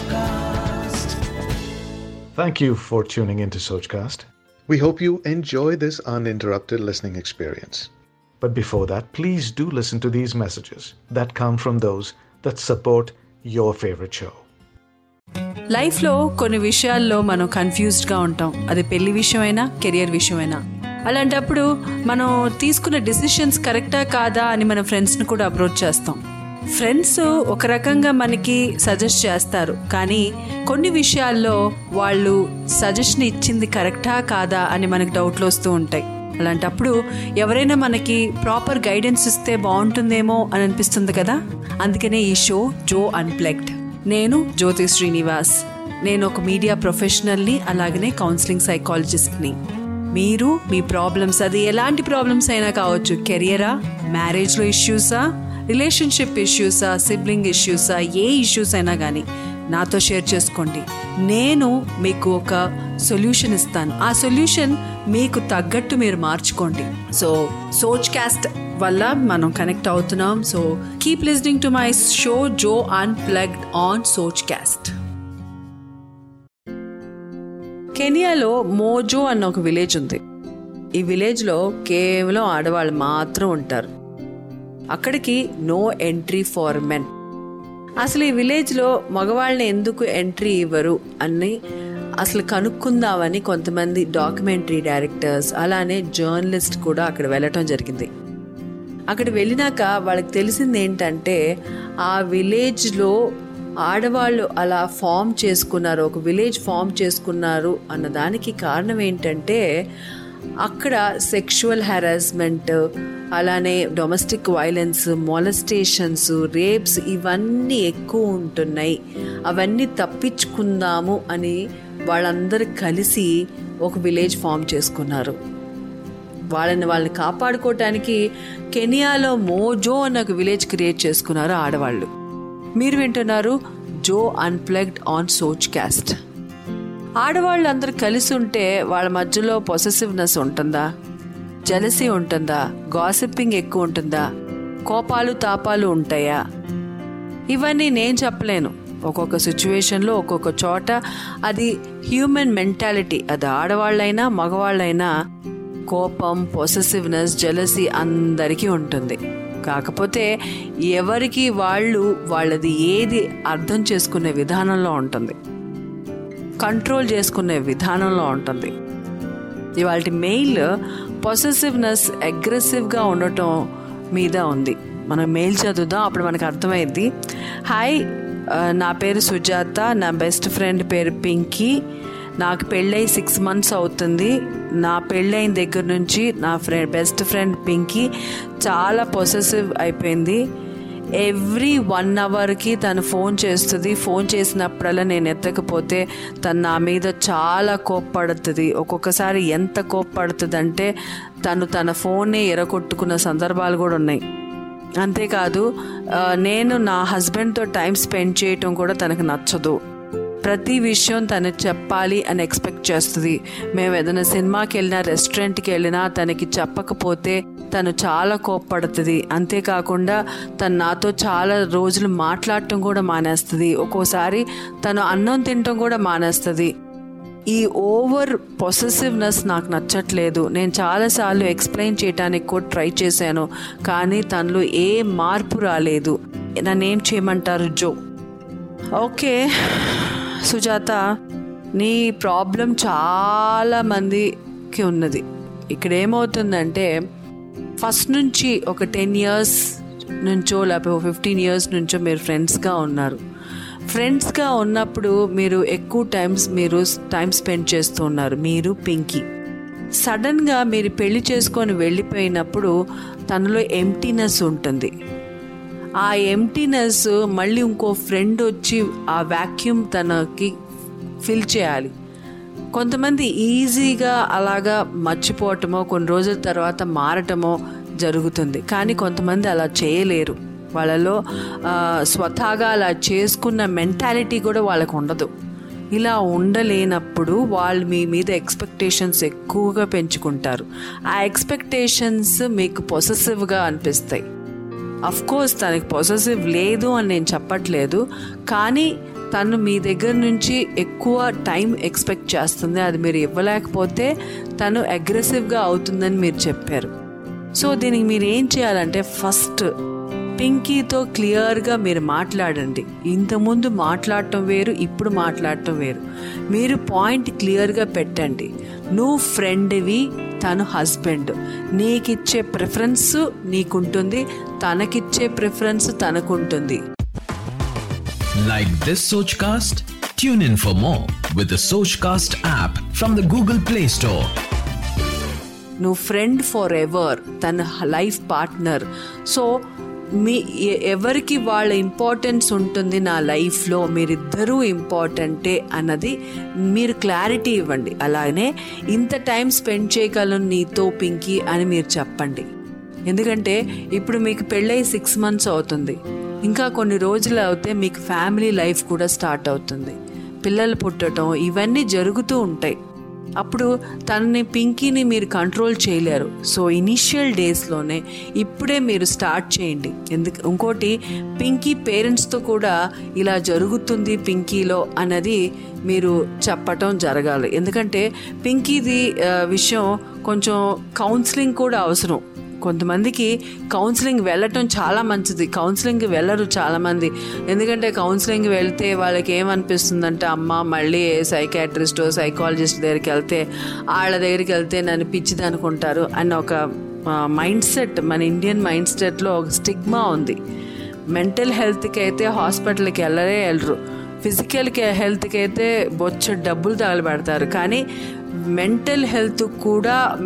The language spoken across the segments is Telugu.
Sochcast. Thank you for tuning into Sochcast. We hope you enjoy this uninterrupted listening experience. But before that, please do listen to these messages that come from those that support your favorite show. లైఫ్లో కొన్ని విషయాల్లో మనం కన్ఫ్యూజ్డ్గా ఉంటాం అది పెళ్ళి విషయమైనా కెరియర్ విషయమైనా అలాంటప్పుడు మనం తీసుకున్న డిసిషన్స్ కరెక్టా కాదా అని మన ఫ్రెండ్స్ని కూడా అప్రోచ్ చేస్తాం ఫ్రెండ్స్ ఒక రకంగా మనకి సజెస్ట్ చేస్తారు. కానీ కొన్ని విషయాల్లో వాళ్ళు సజెషన్ ఇచ్చింది కరెక్టా కాదా అని మనకు డౌట్లు వస్తూ ఉంటాయి. అలాంటప్పుడు ఎవరైనా మనకి ప్రాపర్ గైడెన్స్ ఇస్తే బాగుంటుందేమో అని అనిపిస్తుంది కదా? అందుకనే ఈ షో జో అన్ప్లెక్డ్ నేను జ్యోతి శ్రీనివాస్. నేను ఒక మీడియా ప్రొఫెషనల్ని అలాగనే కౌన్సిలింగ్ సైకాలజిస్ట్ని మీరు మీ ప్రాబ్లమ్స్ అది ఎలాంటి ప్రాబ్లమ్స్ అయినా కావచ్చు. కెరియరా మ్యారేజ్లో ఇష్యూసా రిలేషన్షిప్ ఇష్యూసా సిబ్లింగ్ ఇష్యూసా ఏ ఇష్యూస్ అయినా కానీ నాతో షేర్ చేసుకోండి. నేను మీకు ఒక సొల్యూషన్ ఇస్తాను. ఆ సొల్యూషన్ మీకు తగ్గట్టు మీరు మార్చుకోండి. సో సోచ్ క్యాస్ట్ వల్ల మనం కనెక్ట్ అవుతున్నాం. So keep listening to my show Joe unplugged on సోచ్ caste కెనియాలో మోజో అన్న ఒక విలేజ్ ఉంది. ఈ విలేజ్లో కేవలం ఆడవాళ్ళు మాత్రం ఉంటారు. అక్కడికి నో ఎంట్రీ ఫార్ మెన్. అసలు ఈ విలేజ్లో మగవాళ్ళని ఎందుకు ఎంట్రీ ఇవ్వరు అని అసలు కనుక్కుందామని కొంతమంది డాక్యుమెంటరీ డైరెక్టర్స్ అలానే జర్నలిస్ట్ కూడా అక్కడ వెళ్ళటం జరిగింది. అక్కడ వెళ్ళినాక వాళ్ళకి తెలిసింది ఏంటంటే ఆ విలేజ్లో ఆడవాళ్ళు అలా ఫామ్ చేసుకున్నారు ఒక విలేజ్ ఫామ్ చేసుకున్నారు అన్న దానికి కారణం ఏంటంటే అక్కడ సెక్షువల్ హెరాస్మెంట్ అలానే డొమెస్టిక్ వైలెన్స్ మొలస్టేషన్స్ రేప్స్ ఇవన్నీ ఎక్కువ ఉంటున్నాయి. అవన్నీ తప్పించుకుందాము అని వాళ్ళందరూ కలిసి ఒక విలేజ్ ఫామ్ చేసుకున్నారు. వాళ్ళని వాళ్ళని కాపాడుకోవటానికి కెనియాలో మోజో అన్న ఒక విలేజ్ క్రియేట్ చేసుకున్నారు ఆడవాళ్ళు. మీరు వింటున్నారు జో అన్ప్లగ్డ్ ఆన్ సోచ్ క్యాస్ట్. ఆడవాళ్ళందరూ కలిసి ఉంటే వాళ్ళ మధ్యలో పొసెసివ్నెస్ ఉంటుందా? జలసి ఉంటుందా? గాసిప్పింగ్ ఎక్కువ ఉంటుందా? కోపాలు తాపాలు ఉంటాయా? ఇవన్నీ నేను చెప్పలేను. ఒక్కొక్క సిచ్యువేషన్లో ఒక్కొక్క చోట అది హ్యూమన్ మెంటాలిటీ అది ఆడవాళ్ళైనా మగవాళ్ళైనా కోపం పొసెసివ్నెస్ జలసీ అందరికీ ఉంటుంది. కాకపోతే ఎవరికి వాళ్ళు వాళ్ళది ఏది అర్థం చేసుకునే విధానంలో ఉంటుంది. కంట్రోల్ చేసుకునే విధానంలో ఉంటుంది. ఇవాళ మెయిల్ పొసెసివ్నెస్ అగ్రెసివ్గా ఉండటం మీద ఉంది. మనం మెయిల్ చదువుదాం అప్పుడు మనకు అర్థమైంది. హాయ్ నా పేరు సుజాత నా బెస్ట్ ఫ్రెండ్ పేరు పింకీ. నాకు పెళ్ళై సిక్స్ మంత్స్ అవుతుంది. నా పెళ్ళైన దగ్గర నుంచి నా ఫ్రెండ్ బెస్ట్ ఫ్రెండ్ పింకీ చాలా పొసెసివ్ అయిపోయింది. ఎవ్రీ వన్ అవర్కి తను ఫోన్ చేస్తుంది. ఫోన్ చేసినప్పుడల్లా నేను ఎత్తకపోతే తను నా మీద చాలా కోప్పడుతుంది. ఒక్కొక్కసారి ఎంత కోప్పడుతుంది అంటే తను తన ఫోన్నే ఎరగొట్టుకున్న సందర్భాలు కూడా ఉన్నాయి. అంతేకాదు నేను నా హస్బెండ్తో టైం స్పెండ్ చేయటం కూడా తనకు నచ్చదు. ప్రతి విషయం తను చెప్పాలి అని ఎక్స్పెక్ట్ చేస్తుంది. మేము ఏదైనా సినిమాకి వెళ్ళినా రెస్టారెంట్కి వెళ్ళినా తనకి చెప్పకపోతే తను చాలా కోప్పడుతుంది. అంతేకాకుండా తను నాతో చాలా రోజులు మాట్లాడటం కూడా మానేస్తుంది. ఒక్కోసారి తను అన్నం తినటం కూడా మానేస్తుంది. ఈ ఓవర్ పొసెసివ్నెస్ నాకు నచ్చట్లేదు. నేను చాలాసార్లు ఎక్స్ప్లెయిన్ చేయడానికి కూడా ట్రై చేశాను. కానీ తనలో ఏ మార్పు రాలేదు. నన్నేం చేయమంటారు జో? ఓకే సుజాత నీ ప్రాబ్లం చాలా మందికి ఉన్నది. ఇక్కడ ఏమవుతుందంటే ఫస్ట్ నుంచి ఒక టెన్ ఇయర్స్ నుంచో లేకపోతే ఫిఫ్టీన్ ఇయర్స్ నుంచో మీరు ఫ్రెండ్స్గా ఉన్నారు. ఫ్రెండ్స్గా ఉన్నప్పుడు మీరు ఎక్కువ టైమ్స్ మీరు టైం స్పెండ్ చేస్తూ ఉన్నారు. మీరు పింకీ. సడన్గా మీరు పెళ్ళి చేసుకొని వెళ్ళిపోయినప్పుడు తనలో ఎంటీనెస్ ఉంటుంది. ఆ ఎంటీనెస్ మళ్ళీ ఇంకో ఫ్రెండ్ వచ్చి ఆ వ్యాక్యూమ్ తనకి ఫిల్ చేయాలి. కొంతమంది ఈజీగా అలాగా మర్చిపోవటమో కొన్ని రోజుల తర్వాత మారటమో జరుగుతుంది. కానీ కొంతమంది అలా చేయలేరు. వాళ్ళలో స్వతహాగా అలా చేసుకున్న మెంటాలిటీ కూడా వాళ్ళకు ఉండదు. ఇలా ఉండలేనప్పుడు వాళ్ళు మీ మీద ఎక్స్పెక్టేషన్స్ ఎక్కువగా పెంచుకుంటారు. ఆ ఎక్స్పెక్టేషన్స్ మీకు పొసెసివ్గా అనిపిస్తాయి. అఫ్ కోర్స్ తనకి పొసెసివ్ లేదు అని నేను చెప్పట్లేదు. కానీ తను మీ దగ్గర నుంచి ఎక్కువ టైం ఎక్స్పెక్ట్ చేస్తుంది. అది మీరు ఇవ్వలేకపోతే తను అగ్రెసివ్గా అవుతుందని మీరు చెప్పారు. సో దీనికి మీరు ఏం చేయాలంటే ఫస్ట్ పింకీతో క్లియర్గా మీరు మాట్లాడండి. ఇంతకుముందు మాట్లాడటం వేరు ఇప్పుడు మాట్లాడటం వేరు. మీరు పాయింట్ క్లియర్గా పెట్టండి. నువ్వు ఫ్రెండ్వి తను హస్బెండ్. నీకిచ్చే ప్రిఫరెన్స్ నీకుంటుంది తనకిచ్చే ప్రిఫరెన్స్ తనకుంటుంది. Like this Sochcast? Tune in for more with the Sochcast app from the Google Play Store. నువ్వు ఫ్రెండ్ ఫర్ ఎవర్ తన లైఫ్ పార్ట్నర్ సో మీ ఎవరికి వాళ్ళ ఇంపార్టెన్స్ ఉంటుంది నా లైఫ్లో మీరిద్దరూ ఇంపార్టెంటే అన్నది మీరు క్లారిటీ ఇవ్వండి అలానే ఇంత టైం స్పెండ్ చేయగలను నీతో పింకీ అని మీరు చెప్పండి ఎందుకంటే ఇప్పుడు మీకు పెళ్ళై సిక్స్ మంత్స్ అవుతుంది ఇంకా కొన్ని రోజులు అవుతే మీకు ఫ్యామిలీ లైఫ్ కూడా స్టార్ట్ అవుతుంది. పిల్లలు పుట్టడం ఇవన్నీ జరుగుతూ ఉంటాయి. అప్పుడు తనని పింకీని మీరు కంట్రోల్ చేయలేరు. సో ఇనిషియల్ డేస్లోనే ఇప్పుడే మీరు స్టార్ట్ చేయండి. ఎందుకు ఇంకోటి పింకీ పేరెంట్స్తో కూడా ఇలా జరుగుతుంది పింకీలో అన్నది మీరు చెప్పటం జరగాలి. ఎందుకంటే పింకీది విషయం కొంచెం కౌన్సిలింగ్ కూడా అవసరం. కొంతమందికి కౌన్సిలింగ్ వెళ్ళటం చాలా మంచిది. కౌన్సిలింగ్కి వెళ్ళరు చాలామంది ఎందుకంటే కౌన్సిలింగ్ వెళ్తే వాళ్ళకి ఏమనిపిస్తుందంటే అమ్మ మళ్ళీ సైకాట్రిస్టో సైకాలజిస్ట్ దగ్గరికి వెళ్తే వాళ్ళ దగ్గరికి వెళ్తే నన్ను పిచ్చిది అనుకుంటారు అని ఒక మైండ్ సెట్ మన ఇండియన్ మైండ్ సెట్లో ఒక స్టిగ్మా ఉంది. మెంటల్ హెల్త్కి అయితే హాస్పిటల్కి వెళ్ళరే వెళ్ళరు. ఫిజికల్ హెల్త్కి అయితే బొచ్చ డబ్బులు తగలబెడతారు. కానీ మెంటల్ హెల్త్ కూడా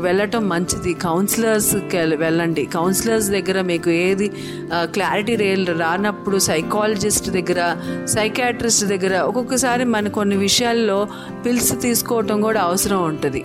వెళ్ళటం మంచిది. కౌన్సిలర్స్కి వెళ్ళండి. కౌన్సిలర్స్ దగ్గర మీకు ఏది క్లారిటీ రే రానప్పుడు సైకాలజిస్ట్ దగ్గర సైకాట్రిస్ట్ దగ్గర ఒక్కొక్కసారి మన కొన్ని విషయాల్లో పిల్స్ తీసుకోవటం కూడా అవసరం ఉంటుంది.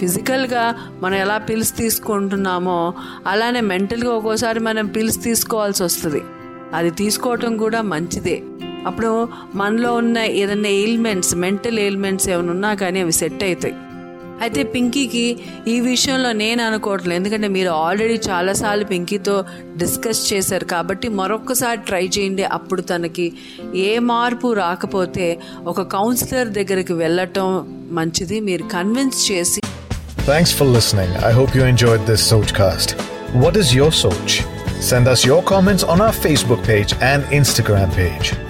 ఫిజికల్గా మనం ఎలా పిల్స్ తీసుకుంటున్నామో అలానే మెంటల్గా ఒక్కోసారి మనం పిల్స్ తీసుకోవాల్సి వస్తుంది. అది తీసుకోవటం కూడా మంచిదే. అప్పుడు మనలో ఉన్న ఏదైనా ఎయిల్మెంట్స్ మెంటల్ ఎయిల్మెంట్స్ ఏమైనా ఉన్నా కానీ అవి సెట్ అవుతాయి. అయితే పింకీకి ఈ విషయంలో నేను అనుకోవట్లేదు. ఎందుకంటే మీరు ఆల్రెడీ చాలాసార్లు పింకీతో డిస్కస్ చేశారు కాబట్టి మరొకసారి ట్రై చేయండి. అప్పుడు తనకి ఏ మార్పు రాకపోతే ఒక కౌన్సిలర్ దగ్గరికి వెళ్ళటం మంచిది. మీరు కన్విన్స్ చేసి thanks for listening I hope you enjoy this Sochcast what is your సోచ్ send us your comments on our Facebook page and Instagram page.